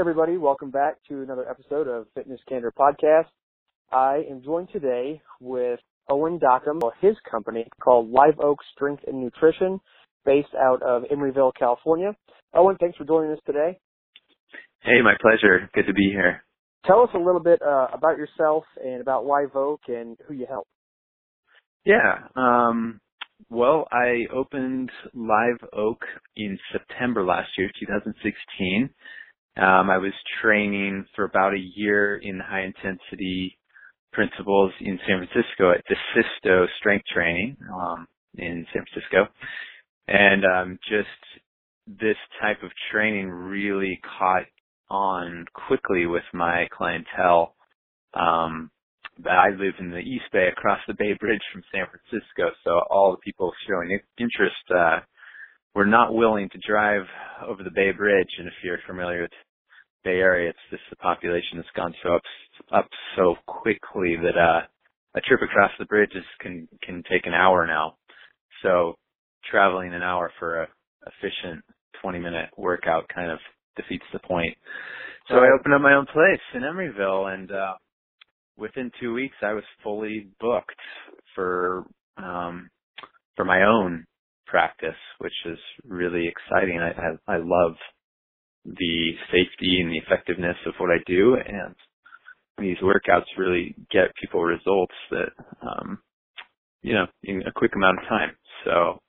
everybody. Welcome back to another episode of Fitness Candor Podcast. I am joined today with Owen Dockham, his company called Live Oak Strength and Nutrition, based out of Emeryville, California. Owen, thanks for joining us today. Hey, my pleasure. Good to be here. Tell us a little bit uh, about yourself and about Live Oak and who you help. Yeah. Um, well, I opened Live Oak in September last year, 2016. Um, I was training for about a year in high intensity principles in San Francisco at DeSisto Strength Training um, in San Francisco, and um, just this type of training really caught on quickly with my clientele. Um, I live in the East Bay across the Bay Bridge from San Francisco, so all the people showing interest uh, were not willing to drive over the Bay Bridge. And if you're familiar with Bay Area, it's just the population has gone so up up so quickly that uh, a trip across the bridge is, can can take an hour now. So traveling an hour for a efficient 20 minute workout kind of defeats the point. So I opened up my own place in Emeryville, and uh, within two weeks I was fully booked for um, for my own practice, which is really exciting. I, I, I love the safety and the effectiveness of what I do, and these workouts really get people results that um, you know in a quick amount of time. So,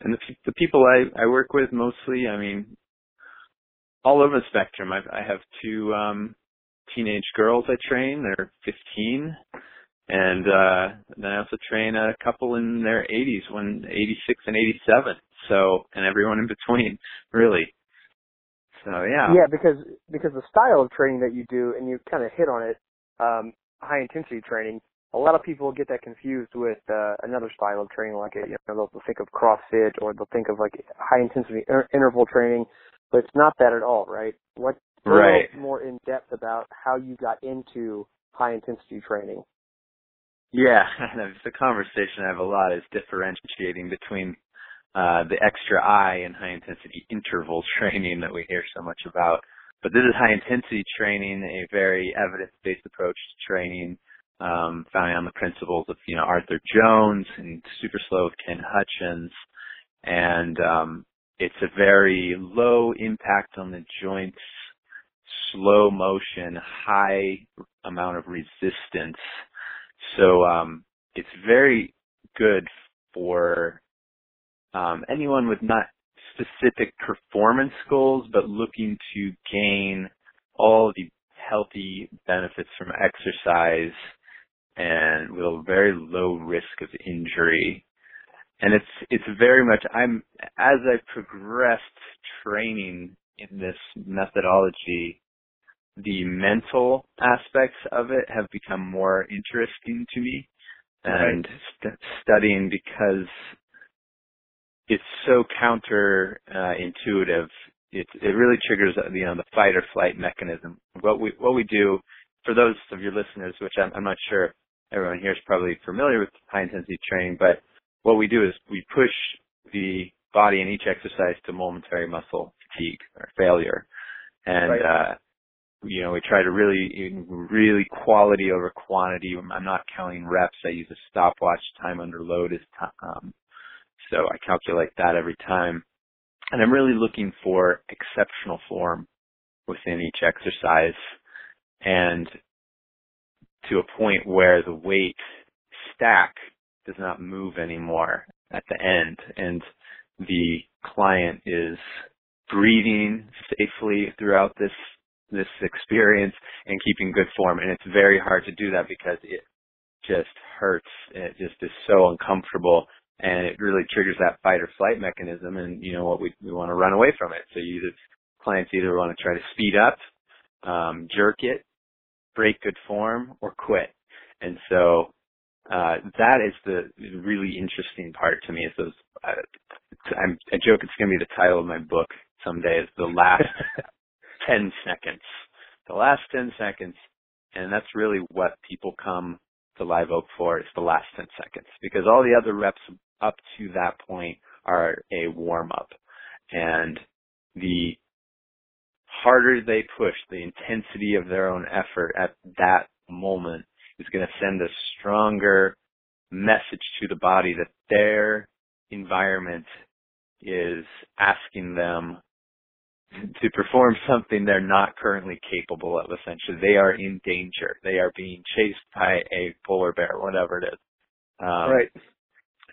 and the, the people I, I work with mostly, I mean, all over the spectrum. I, I have two um, teenage girls I train. They're 15, and uh, then I also train a couple in their 80s, one 86 and 87. So, and everyone in between, really. So yeah. Yeah, because because the style of training that you do, and you kind of hit on it, um, high intensity training. A lot of people get that confused with uh, another style of training, like a, you know, they'll think of CrossFit or they'll think of like high intensity inter- interval training, but it's not that at all, right? What right. more in depth about how you got into high intensity training? Yeah, the conversation I have a lot is differentiating between uh, the extra I in high intensity interval training that we hear so much about. But this is high intensity training, a very evidence based approach to training, um, founded on the principles of, you know, Arthur Jones and super slow Ken Hutchins. And, um, it's a very low impact on the joints, slow motion, high amount of resistance. So, um, it's very good for um, anyone with not specific performance goals, but looking to gain all the healthy benefits from exercise and with a very low risk of injury. And it's, it's very much, I'm, as I progressed training in this methodology, the mental aspects of it have become more interesting to me and right. st- studying because it's so counter uh, intuitive. It it really triggers you know the fight or flight mechanism. What we what we do for those of your listeners, which I'm, I'm not sure everyone here is probably familiar with high intensity training, but what we do is we push the body in each exercise to momentary muscle fatigue or failure, and right. uh, you know we try to really really quality over quantity. I'm not counting reps. I use a stopwatch. Time under load is um, so I calculate that every time. And I'm really looking for exceptional form within each exercise. And to a point where the weight stack does not move anymore at the end. And the client is breathing safely throughout this this experience and keeping good form. And it's very hard to do that because it just hurts. It just is so uncomfortable and it really triggers that fight or flight mechanism and you know what we we want to run away from it. So you either clients either want to try to speed up um jerk it break good form or quit. And so uh that is the really interesting part to me is those uh, I'm, I joke it's going to be the title of my book someday is the last 10 seconds. The last 10 seconds. And that's really what people come to live oak for is the last 10 seconds. Because all the other reps up to that point are a warm up. And the harder they push, the intensity of their own effort at that moment is going to send a stronger message to the body that their environment is asking them to perform something they're not currently capable of essentially. They are in danger. They are being chased by a polar bear, whatever it is. Um, right.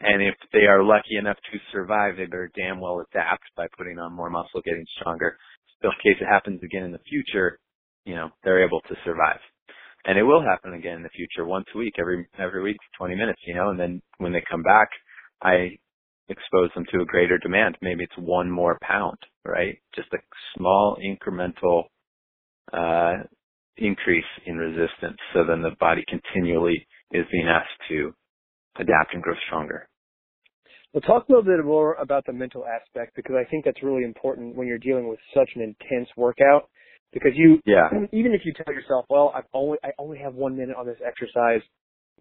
And if they are lucky enough to survive, they better damn well adapt by putting on more muscle, getting stronger. So in case it happens again in the future, you know, they're able to survive. And it will happen again in the future, once a week, every every week, 20 minutes, you know. And then when they come back, I expose them to a greater demand. Maybe it's one more pound, right? Just a small incremental uh, increase in resistance. So then the body continually is being asked to adapt and grow stronger. Well, talk a little bit more about the mental aspect because I think that's really important when you're dealing with such an intense workout. Because you, yeah. even if you tell yourself, well, I've only, I only have one minute on this exercise,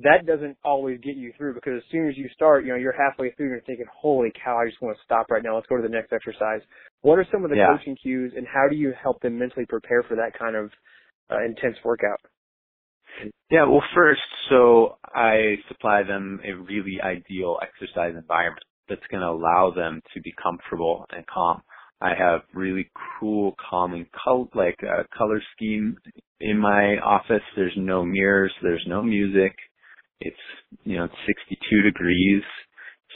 that doesn't always get you through because as soon as you start, you know, you're halfway through and you're thinking, holy cow, I just want to stop right now. Let's go to the next exercise. What are some of the yeah. coaching cues and how do you help them mentally prepare for that kind of uh, intense workout? Yeah, well, first, so I supply them a really ideal exercise environment that's going to allow them to be comfortable and calm. I have really cool, calming, color, like a color scheme in my office. There's no mirrors. There's no music. It's, you know, 62 degrees.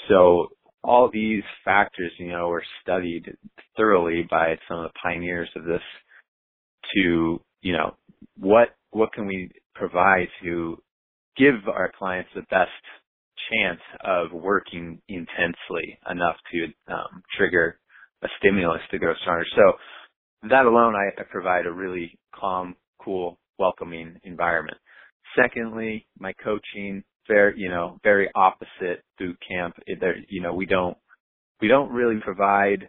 So all these factors, you know, were studied thoroughly by some of the pioneers of this to, you know, what, what can we provide to give our clients the best chance of working intensely enough to um, trigger a stimulus to grow stronger. So that alone, I, I provide a really calm, cool, welcoming environment. Secondly, my coaching, very, you know, very opposite boot camp. There, you know, we don't, we don't really provide,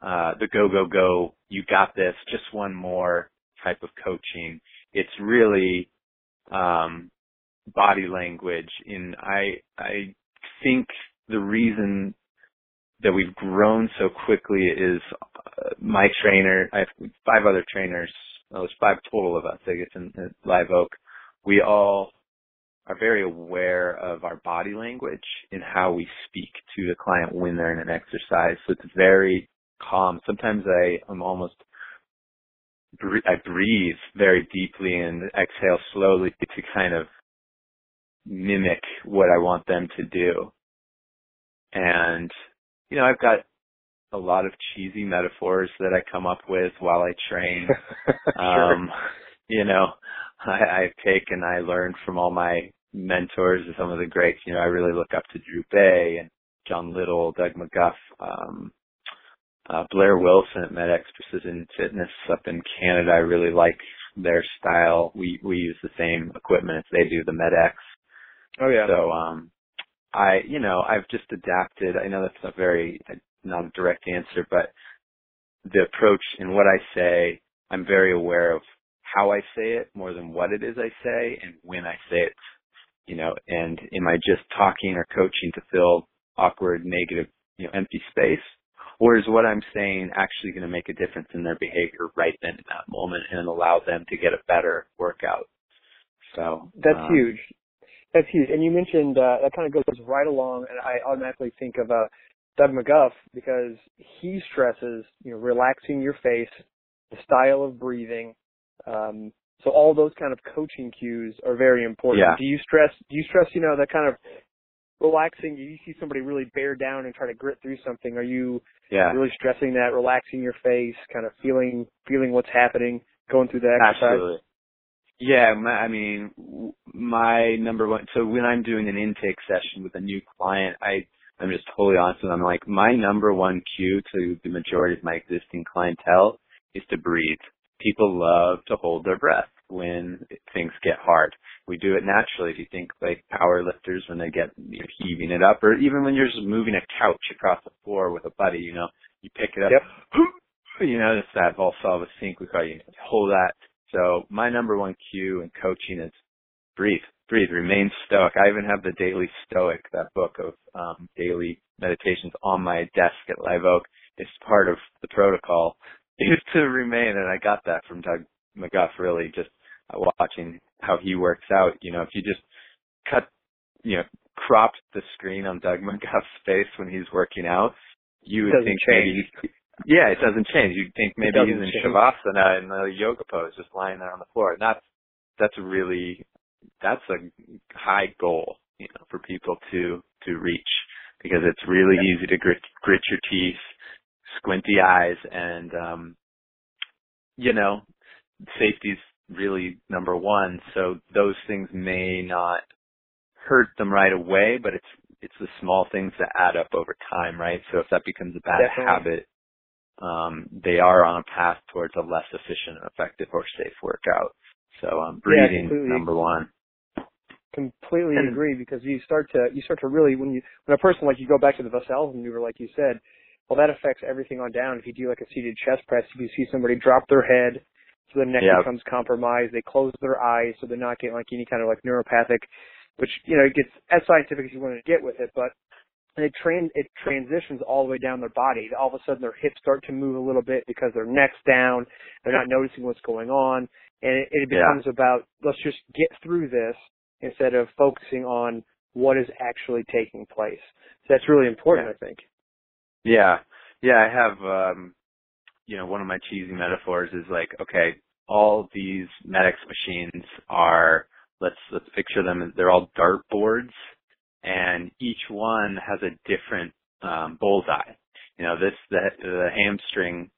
uh, the go, go, go, you got this, just one more type of coaching. It's really, um, body language in, I, I think the reason that we've grown so quickly is uh, my trainer, I have five other trainers, well, there's five total of us, I guess, in, in Live Oak. We all are very aware of our body language and how we speak to the client when they're in an exercise. So it's very calm. Sometimes I am almost I breathe very deeply and exhale slowly to kind of mimic what I want them to do. And you know, I've got a lot of cheesy metaphors that I come up with while I train. sure. Um, you know, I, I take and I learn from all my mentors and some of the greats. You know, I really look up to Drew Baye and John Little, Doug McGuff, um, uh, Blair Wilson at MedX Precision Fitness up in Canada. I really like their style. We we use the same equipment as they do, the MedX. Oh yeah. So um I, you know, I've just adapted. I know that's a very, not a direct answer, but the approach and what I say, I'm very aware of how I say it more than what it is I say and when I say it, you know, and am I just talking or coaching to fill awkward, negative, you know, empty space? Or is what I'm saying actually going to make a difference in their behavior right then in that moment and allow them to get a better workout? So that's um, huge. That's huge. And you mentioned uh, that kind of goes right along, and I automatically think of uh, Doug McGuff because he stresses, you know, relaxing your face, the style of breathing. Um, so all those kind of coaching cues are very important. Yeah. Do you stress? Do you stress? You know, that kind of relaxing. You see somebody really bear down and try to grit through something. Are you yeah. really stressing that, relaxing your face, kind of feeling feeling what's happening, going through the exercise? Absolutely. Yeah, my, I mean, my number one. So when I'm doing an intake session with a new client, I I'm just totally honest with them. I'm like, my number one cue to the majority of my existing clientele is to breathe. People love to hold their breath when things get hard. We do it naturally. If you think like power lifters when they get you know, heaving it up, or even when you're just moving a couch across the floor with a buddy, you know, you pick it up. Yep. You know, it's that Valsalva sync. We call you hold that so my number one cue in coaching is breathe, breathe, remain stoic. I even have the Daily Stoic, that book of um, daily meditations on my desk at Live Oak. It's part of the protocol is to remain, and I got that from Doug McGuff. Really, just watching how he works out. You know, if you just cut, you know, cropped the screen on Doug McGuff's face when he's working out, you would think change. maybe yeah, it doesn't change. You'd think maybe he's in change. shavasana in the yoga pose, just lying there on the floor. And that's that's really that's a high goal, you know, for people to to reach because it's really Yeah. easy to grit grit your teeth, squinty eyes, and um, you know, safety's really number one. So those things may not hurt them right away, but it's it's the small things that add up over time, right? So if that becomes a bad Definitely. habit, um, they are on a path towards a less efficient, effective, or safe workout. So um, breathing completely. number one. completely And- agree because you start to you start to really when you when a person like you go back to the Valsalva maneuver like you said, well that affects everything on down. If you do like a seated chest press, if you see somebody drop their head, so the neck becomes compromised, they close their eyes so they're not getting like any kind of like neuropathic, which you know it gets as scientific as you want to get with it, but it trans it transitions all the way down their body. All of a sudden their hips start to move a little bit because their neck's down. They're not noticing what's going on, and it, it Yeah. becomes about let's just get through this instead of focusing on what is actually taking place. So that's really important, Yeah. I think. Yeah. Yeah, I have um you know, one of my cheesy metaphors is like, okay, all these MedX machines are let's let's picture them they're all dartboards and each one has a different um bullseye. You know, this the the hamstring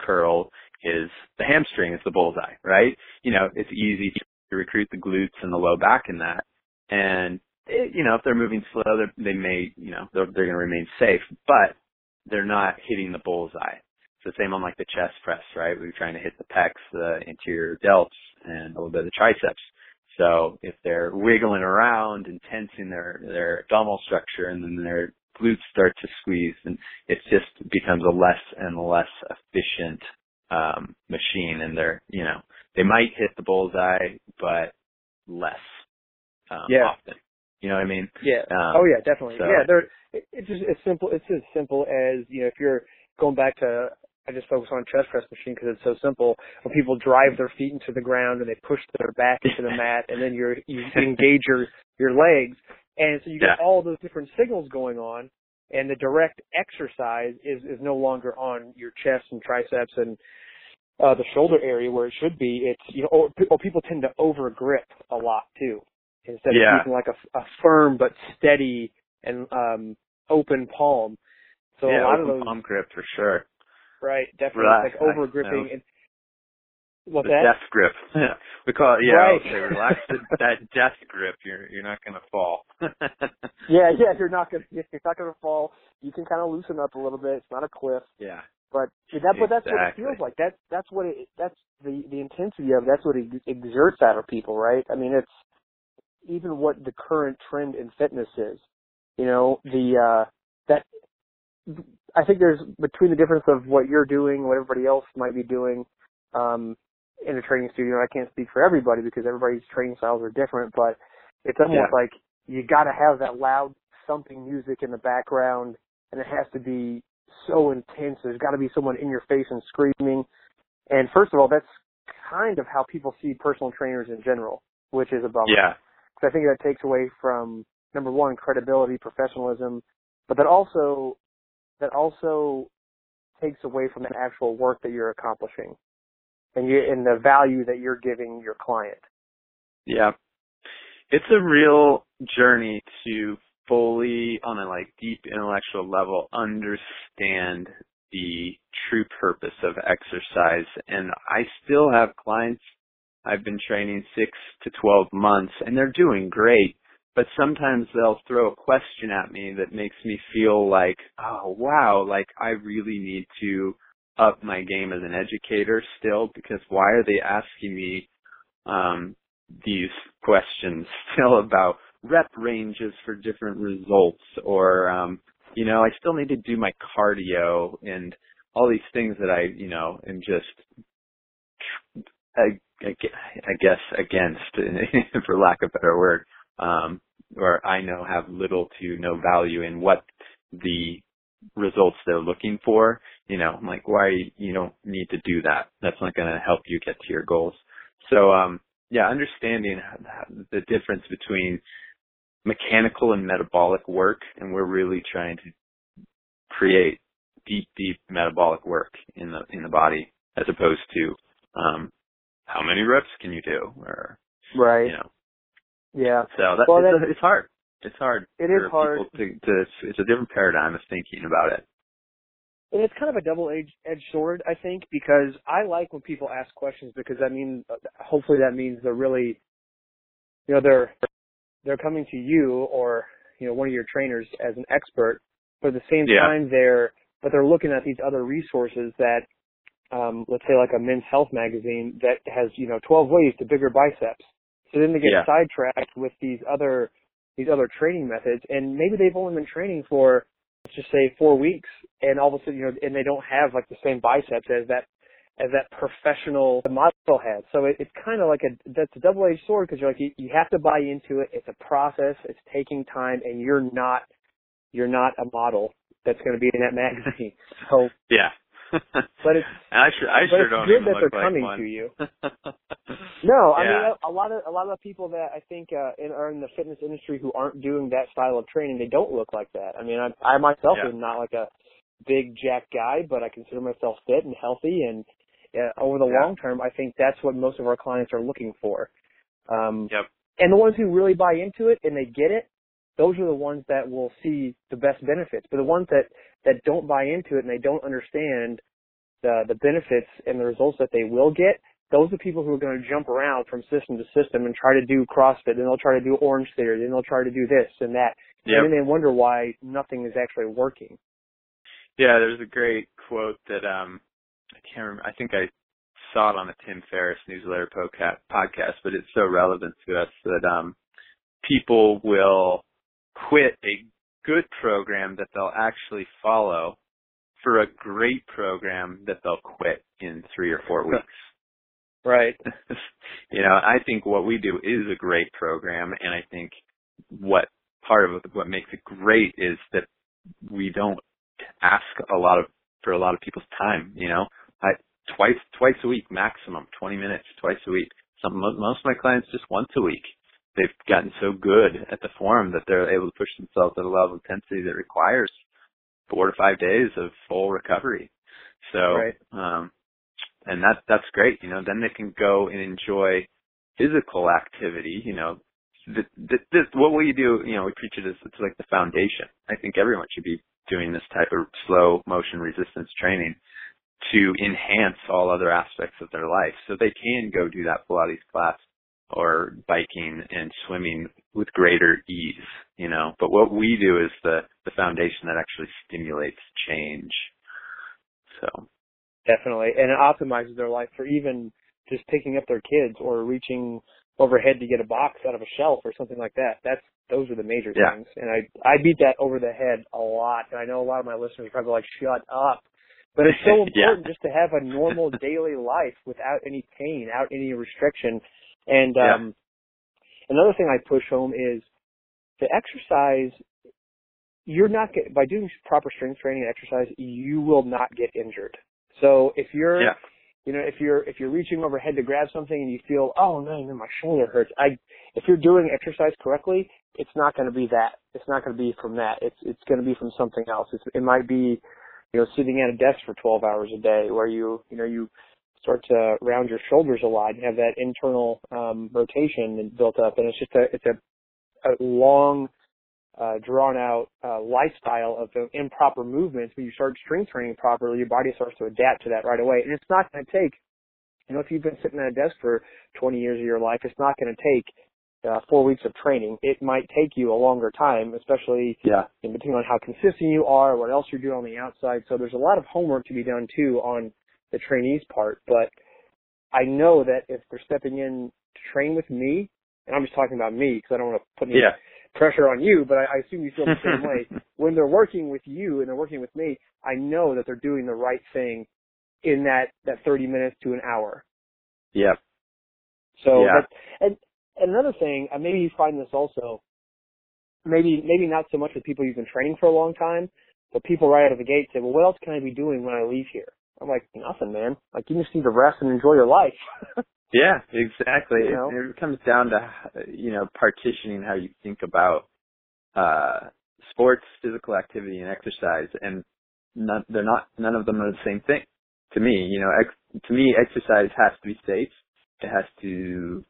curl is the hamstring is the bullseye, right? You know, it's easy to recruit the glutes and the low back in that. And it, you know, if they're moving slow, they're, they may, you know, they're, they're going to remain safe, but they're not hitting the bullseye. The same on like the chest press, right? We're trying to hit the pecs, the anterior delts, and a little bit of the triceps. So if they're wiggling around and tensing their their abdominal structure, and then their glutes start to squeeze, and it just becomes a less and less efficient um, machine. And they're, you know, they might hit the bullseye, but less um, Yeah. often. You know what I mean? Yeah. Um, oh yeah, definitely. so- Yeah, they're it's just as simple. It's as simple as you know if you're going back to. I just focus on chest press machine because it's so simple. When people drive their feet into the ground and they push their back into the mat, and then you're you engage your your legs, and so you get Yeah. all those different signals going on, and the direct exercise is is no longer on your chest and triceps and uh the shoulder area where it should be. It's you know or, or people tend to over grip a lot too instead Yeah. of keeping like a, a firm but steady and um open palm. So yeah, a lot of those palm grip for sure. Right definitely it's like over gripping and what's the that? death grip. we call it yeah. Right. Okay, relax the, that death grip. You're you're not gonna fall. Yeah, yeah, you're not gonna you're not gonna fall. You can kind of loosen up a little bit. It's not a cliff. yeah. But that, but that's what it feels like. That's that's what it. That's the the intensity of. That's what it exerts out of people, right? I mean, it's even what the current trend in fitness is. You know, the uh that I think there's between the difference of what you're doing, what everybody else might be doing, um, in a training studio. I can't speak for everybody because everybody's training styles are different, but it's almost Yeah. like you got to have that loud thumping music in the background, and it has to be so intense. There's got to be someone in your face and screaming. And first of all, that's kind of how people see personal trainers in general, which is a bummer. Yeah. So I think that takes away from number one, credibility, professionalism, but that also that also takes away from the actual work that you're accomplishing and you and the value that you're giving your client. Yeah. It's a real journey to fully, on a like deep intellectual level, understand the true purpose of exercise. And I still have clients I've been training six to 12 months and they're doing great. But sometimes they'll throw a question at me that makes me feel like, oh wow, like I really need to up my game as an educator still because why are they asking me um these questions still about rep ranges for different results or um you know i still need to do my cardio and all these things that i you know am just i i, guess against for lack of a better word um or i know have little to no value in what the results they're looking for You know, I'm like, why you don't need to do that? That's not going to help you get to your goals. So, um, yeah, understanding the difference between mechanical and metabolic work, and we're really trying to create deep, deep metabolic work in the in the body, as opposed to um, how many reps can you do, or right, you know, yeah. So that, well, it's, a, it's hard. It's hard. It is hard. To, to, it's a different paradigm of thinking about it. And it's kind of a double-edged sword, I think, because I like when people ask questions because I mean, hopefully, that means they're really, you know, they're they're coming to you or you know one of your trainers as an expert, but at the same yeah. time they're but they're looking at these other resources that, um, let's say like a Men's Health magazine that has you know 12 ways to bigger biceps. So then they get yeah. sidetracked with these other these other training methods, and maybe they've only been training for let's just say four weeks, and all of a sudden, you know, and they don't have like the same biceps as that as that professional model has. So it, it's kind of like a that's a double edged sword because you're like you, you have to buy into it. It's a process. It's taking time, and you're not you're not a model that's going to be in that magazine. So yeah. But it's I sure I but sure it's don't good that they're like coming one. to you. No, I Yeah. mean a, a lot of a lot of people that I think uh, in, are in the fitness industry who aren't doing that style of training, they don't look like that. I mean, I, I myself Yeah. am not like a big jack guy, but I consider myself fit and healthy, and uh, over the Yeah. long term, I think that's what most of our clients are looking for. Um, Yep. And the ones who really buy into it and they get it, those are the ones that will see the best benefits. But the ones that that don't buy into it and they don't understand the the benefits and the results that they will get, those are people who are going to jump around from system to system and try to do CrossFit, then they'll try to do Orange Theory, then they'll try to do this and that, Yep. and then they wonder why nothing is actually working. Yeah, there's a great quote that um I can't remember. I think I saw it on a Tim Ferriss newsletter podcast, but it's so relevant to us that um people will quit a good program that they'll actually follow for a great program that they'll quit in three or four weeks. Right. you know, I think what we do is a great program, and I think what part of what makes it great is that we don't ask a lot of for a lot of people's time. You know, I twice twice a week maximum, 20 minutes twice a week. Some most of my clients just once a week. They've gotten so good at the form that they're able to push themselves at a level of intensity that requires four to five days of full recovery. So, Right. um, and that that's great. You know, then they can go and enjoy physical activity. You know, th th this what we do. You know, we preach it as it's like the foundation. I think everyone should be doing this type of slow motion resistance training to enhance all other aspects of their life, so they can go do that Pilates class or biking and swimming with greater ease. You know, but what we do is the the foundation that actually stimulates change. So. Definitely. And it optimizes their life for even just picking up their kids or reaching overhead to get a box out of a shelf or something like that. That's those are the major Yeah. things. And I I beat that over the head a lot. And I know a lot of my listeners are probably like, shut up. But it's so Yeah. important just to have a normal daily life without any pain, without any restriction. And Yeah. um another thing I push home is the exercise you're not get by doing proper strength training and exercise, you will not get injured. So if you're Yeah. you know, if you're if you're reaching overhead to grab something and you feel, oh man, my shoulder hurts. I if you're doing exercise correctly, it's not going to be that. It's not going to be from that. It's it's going to be from something else. It's, it might be, you know, sitting at a desk for 12 hours a day, where you you know you start to round your shoulders a lot and have that internal um, rotation built up, and it's just a it's a, a long uh, drawn out uh, lifestyle of improper movements, when you start strength training properly, your body starts to adapt to that right away. And it's not going to take, you know, if you've been sitting at a desk for 20 years of your life, it's not going to take uh, four weeks of training. It might take you a longer time, especially Yeah. in depending on how consistent you are, what else you're doing on the outside. So there's a lot of homework to be done too on the trainees part. But I know that if they're stepping in to train with me, and I'm just talking about me because I don't want to put any Yeah. pressure on you, but I, I assume you feel the same way. When they're working with you and they're working with me, I know that they're doing the right thing in that, that 30 minutes to an hour. Yeah. So, Yeah. and, and another thing, and maybe you find this also, maybe, maybe not so much with people you've been training for a long time, But people right out of the gate say, well, what else can I be doing when I leave here? I'm like, nothing, man. Like you just need to rest and enjoy your life. yeah, exactly. You know? it, it comes down to you know partitioning how you think about uh sports, physical activity, and exercise, and none, they're not. None of them are the same thing. To me, you know, ex, to me, exercise has to be safe. It has to,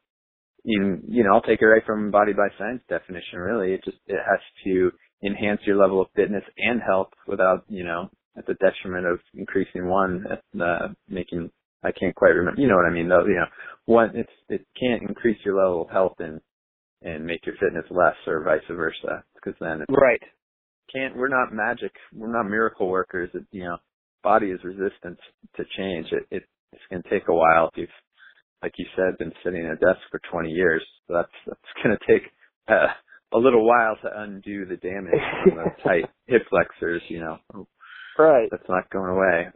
you, you know, I'll take it right from Body by Science definition. Really, it just it has to enhance your level of fitness and health without, you know, at the detriment of increasing one, uh, making I can't quite remember. You know what I mean, though. You know, one it's it can't increase your level of health and and make your fitness less, or vice versa, because then it's, right can't. We're not magic. We're not miracle workers. It, you know, body is resistant to change. It, it it's going to take a while. If you've, like you said, been sitting at a desk for 20 years, so that's that's going to take uh, a little while to undo the damage from the tight hip flexors. You know, right. That's not going away.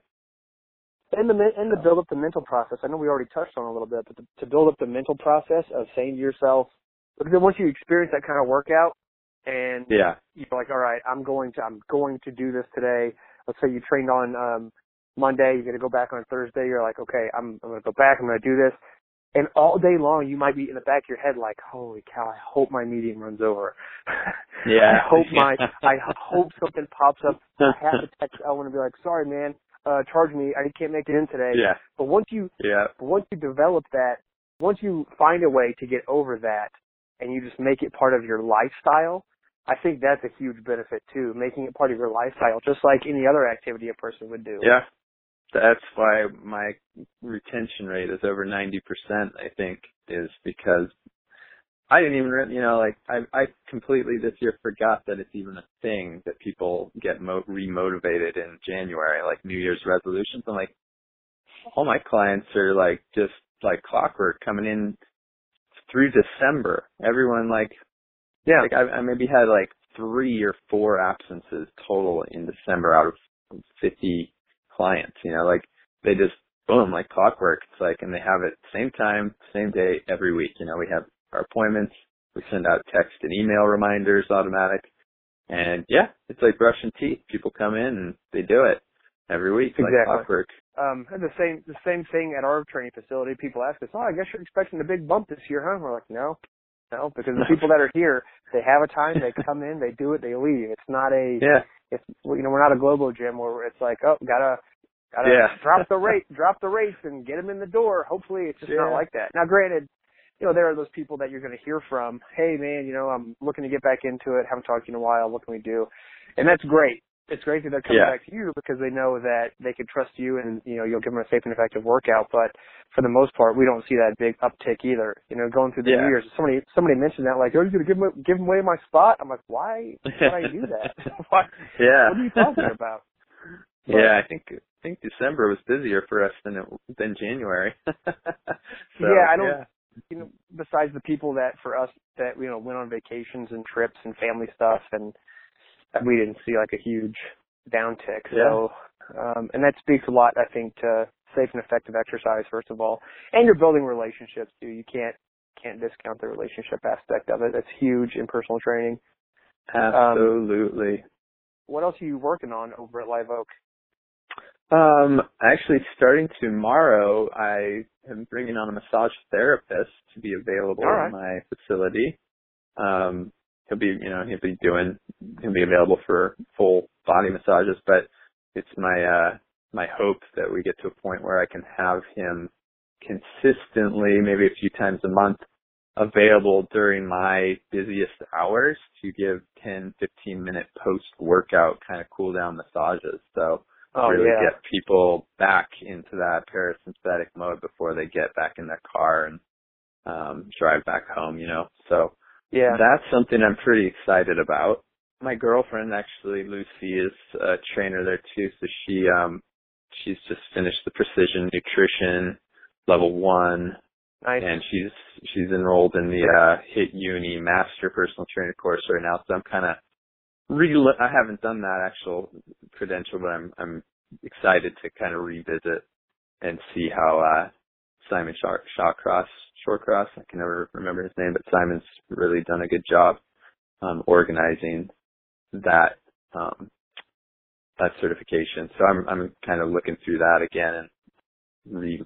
And the and to build up the mental process. I know we already touched on it a little bit, but to, to build up the mental process of saying to yourself, because then once you experience that kind of workout, and yeah, you're like, all right, I'm going to I'm going to do this today. Let's say you trained on um Monday, you're gonna go back on Thursday. You're like, okay, I'm I'm gonna go back. I'm gonna do this. And all day long, you might be in the back of your head like, "Holy cow! I hope my meeting runs over. Yeah. I hope my I hope something pops up. I have to text Ellen and be like, "Sorry, man, uh, charge me. I can't make it in today." Yeah. But once you yeah but once you develop that, once you find a way to get over that, and you just make it part of your lifestyle, I think that's a huge benefit too, making it part of your lifestyle, just like any other activity a person would do. Yeah. That's why my retention rate is over 90%, I think, is because I didn't even, you know, like I, I completely this year forgot that it's even a thing that people get mo- remotivated in January, like New Year's resolutions. I'm like, all my clients are like just like clockwork coming in through December. Everyone like Yeah. like I, I maybe had like three or four absences total in December out of 50 clients. You know, like they just boom like clockwork. It's like, and they have it same time, same day every week. You know, we have our appointments. We send out text and email reminders automatic. And yeah, it's like brushing teeth. People come in and they do it every week like clockwork. Um, and the same the same thing at our training facility. People ask us, "Oh, I guess you're expecting a big bump this year, huh?" We're like, "No, no," because the people that are here, they have a time, they come in, they do it, they leave. It's not a, Yeah. it's you know, we're not a global gym where it's like, oh, gotta gotta Yeah. drop the rate, drop the rates, and get them in the door. Hopefully, it's just Yeah. not like that. Now, granted, you know, there are those people that you're going to hear from. Hey, man, you know, I'm looking to get back into it. Haven't talked to you in a while. What can we do? And that's great. It's great that they're coming Yeah. back to you because they know that they can trust you and, you know, you'll give them a safe and effective workout. But for the most part, we don't see that big uptick either. You know, going through the Yeah. New Year's, somebody, somebody mentioned that, like, oh, you're going to give, me- give away my spot? I'm like, why would I do that? why, Yeah. what are you talking about? yeah, I think I think December was busier for us than it than January. So, Yeah, I don't- yeah. you know, besides the people that for us that you know went on vacations and trips and family stuff, and we didn't see like a huge downtick. So, um, and that speaks a lot, I think, to safe and effective exercise first of all, and you're building relationships too. You can't can't discount the relationship aspect of it. That's huge in personal training. Absolutely. What else are you working on over at Live Oak? Um, actually, starting tomorrow, I am bringing on a massage therapist to be available right. in my facility. Um, he'll be, you know, he'll be doing, he'll be available for full body massages, but it's my, uh, my hope that we get to a point where I can have him consistently, maybe a few times a month, available during my busiest hours to give 10, 15 minute post workout kind of cool down massages. So, Oh really yeah, get people back into that parasympathetic mode before they get back in their car and um drive back home, you know. So yeah. that's something I'm pretty excited about. My girlfriend actually, Lucy, is a trainer there too, so she um she's just finished the precision nutrition level one nice. and she's she's enrolled in the uh HIT Uni master personal trainer course right now so i'm kind of re i haven't done that actual credential but i'm i'm excited to kind of revisit and see how uh simon Shaw, shawcross shawcross i can never remember his name but simon's really done a good job um organizing that um that certification. So I'm I'm kind of looking through that again and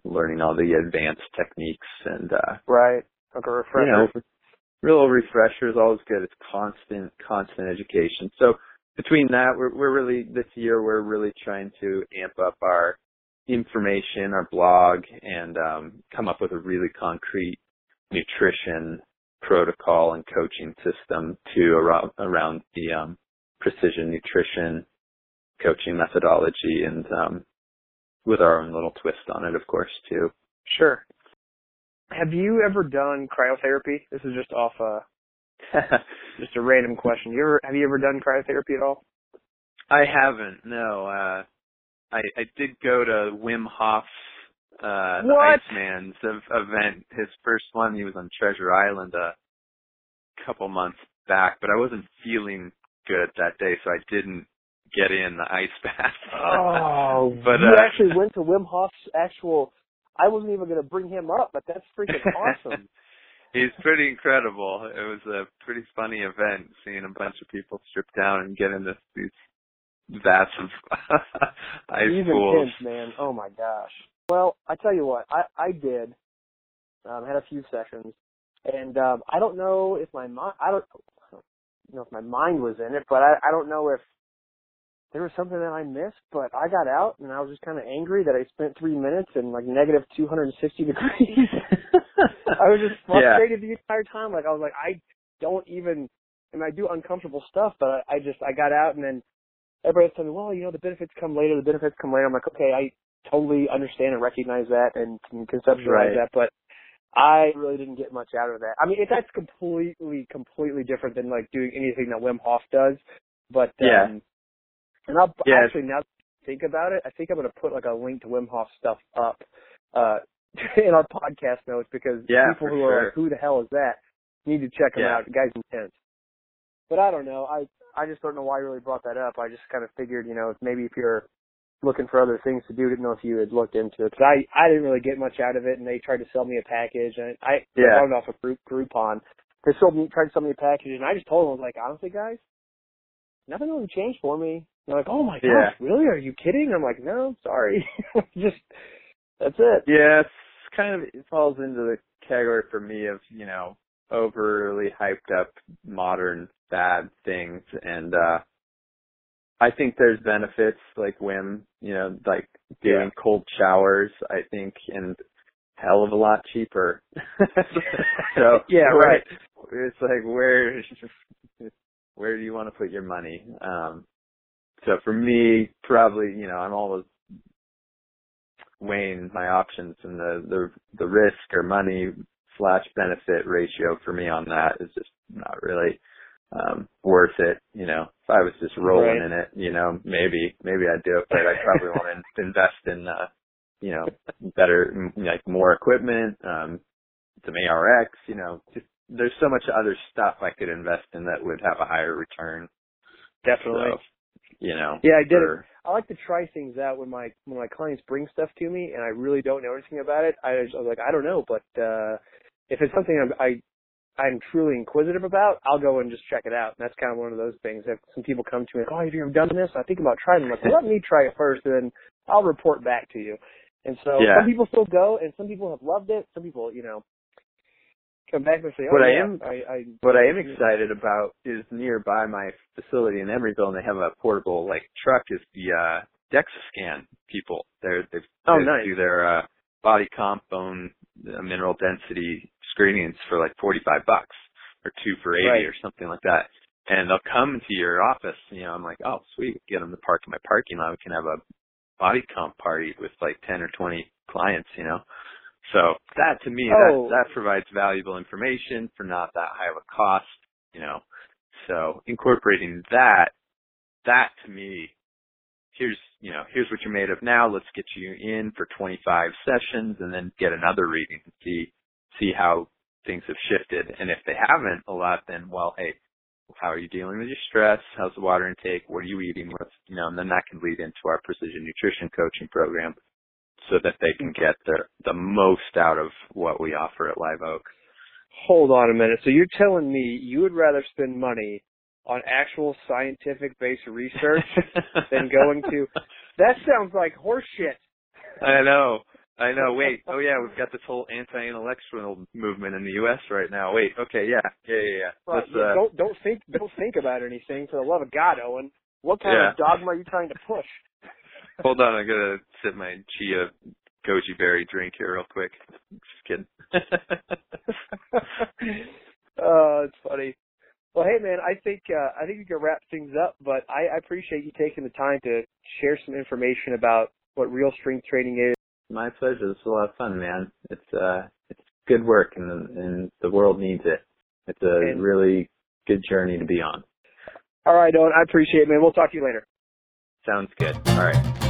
relearning all the advanced techniques and uh right. Okay, refresher. You know, real refresher is always good. It's constant, constant education. So between that, we're we're really this year we're really trying to amp up our information, our blog, and um, come up with a really concrete nutrition protocol and coaching system to around around the um, precision nutrition coaching methodology and um, with our own little twist on it, of course, too. Sure. Have you ever done cryotherapy? This is just off a just a random question. You ever have you ever done cryotherapy at all? I haven't. No. Uh I I did go to Wim Hof's uh the what? Iceman's event. His first one he was on Treasure Island a couple months back, but I wasn't feeling good that day so I didn't get in the ice bath. Oh, but you uh, actually went to Wim Hof's actual. I wasn't even going to bring him up, but that's freaking awesome. He's pretty incredible. It was a pretty funny event seeing a bunch of people strip down and get into these of ice He's pools. man. Oh my gosh. Well, I tell you what, I I did. Um, had a few sessions, and um, I don't know if my mind. I don't know if my mind was in it, but I I don't know if there was something that I missed, but I got out and I was just kind of angry that I spent three minutes in like negative 260 degrees. I was just frustrated yeah. the entire time. Like I was like, I don't even, I mean, I do uncomfortable stuff, but I, I just, I got out and then everybody was telling me, well, you know, the benefits come later, the benefits come later. I'm like, okay, I totally understand and recognize that and can conceptualize right. that, but I really didn't get much out of that. I mean, it, that's completely, completely different than like doing anything that Wim Hof does. But yeah. um, and I'll yeah. actually now think about it, I think I'm going to put like a link to Wim Hof stuff up uh in our podcast notes because yeah, people who sure. are like, "Who the hell is that?" need to check him yeah. out. The guy's intense. But I don't know. I I just don't know why you really brought that up. I just kind of figured, you know, maybe if you're looking for other things to do, didn't know if you had looked into it. Because I I didn't really get much out of it, and they tried to sell me a package, and I yeah. I bought it off a group Groupon. They sold me tried to sell me a package, and I just told them I was like, honestly, guys, nothing really changed for me. They're like, oh my gosh, Yeah. really? Are you kidding? I'm like, no, sorry. Just, that's it. Yeah, it's kind of it falls into the category for me of you know overly hyped up modern fad things, and uh I think there's benefits like Wim, you know, like doing cold showers. I think and hell of a lot cheaper. so Yeah, right. It's like where where do you want to put your money? Um so for me, probably, you know, I'm always weighing my options and the, the, the risk or money slash benefit ratio for me on that is just not really, um, worth it. You know, if I was just rolling Right. in it, you know, maybe, maybe I'd do it, but I probably want to invest in, uh, you know, better, like more equipment, um, some ARX, you know, just, there's so much other stuff I could invest in that would have a higher return. Definitely. So, you know. Yeah, I did for- I like to try things out when my when my clients bring stuff to me and I really don't know anything about it. I, just, I was like, I don't know, but uh if it's something I'm, I I'm truly inquisitive about, I'll go and just check it out. And that's kind of one of those things. If some people come to me oh, have you ever done this? I think about trying. it. I'm like, well, let me try it first, and then I'll report back to you. And so Yeah. some people still go, and some people have loved it. Some people, you know, come back and say, oh What I yeah, am- I, I What I am excited about is nearby my facility in Emeryville, and they have a portable like truck. Is the uh, DEXA people? They're they Oh, they nice. do their uh, body comp bone uh, mineral density screenings for like forty five bucks or two for eighty Right. or something like that. And they'll come to your office. You know, I'm like, oh sweet, get them to park in my parking lot. We can have a body comp party with like ten or twenty clients. You know. So that to me, Oh. that that provides valuable information for not that high of a cost, you know. So incorporating that, that to me, here's you know, here's what you're made of now. Let's get you in for 25 sessions and then get another reading and see see how things have shifted. And if they haven't a lot, then well, hey, how are you dealing with your stress? How's the water intake? What are you eating? What's you know, and then that can lead into our precision nutrition coaching program so that they can get the the most out of what we offer at Live Oak. Hold on a minute. So you're telling me you would rather spend money on actual scientific based research than going to that sounds like horseshit. I know. I know. Wait. Oh yeah, we've got this whole anti-intellectual movement in the U.S. right now. Wait. Okay. Yeah. Yeah. Yeah. yeah. Right. Uh, don't don't think don't think about anything for the love of God, Owen. What kind Yeah. of dogma are you trying to push? hold on. I'm gonna sip my chia goji berry drink here real quick. Just kidding. oh, it's funny. Well, hey man, I think uh, I think we can wrap things up, but I, I appreciate you taking the time to share some information about what real strength training is. My pleasure. This is a lot of fun, man. It's uh, it's good work, and and the world needs it. It's a And- really good journey to be on. All right, Owen, I appreciate it, man. We'll talk to you later. Sounds good. All right.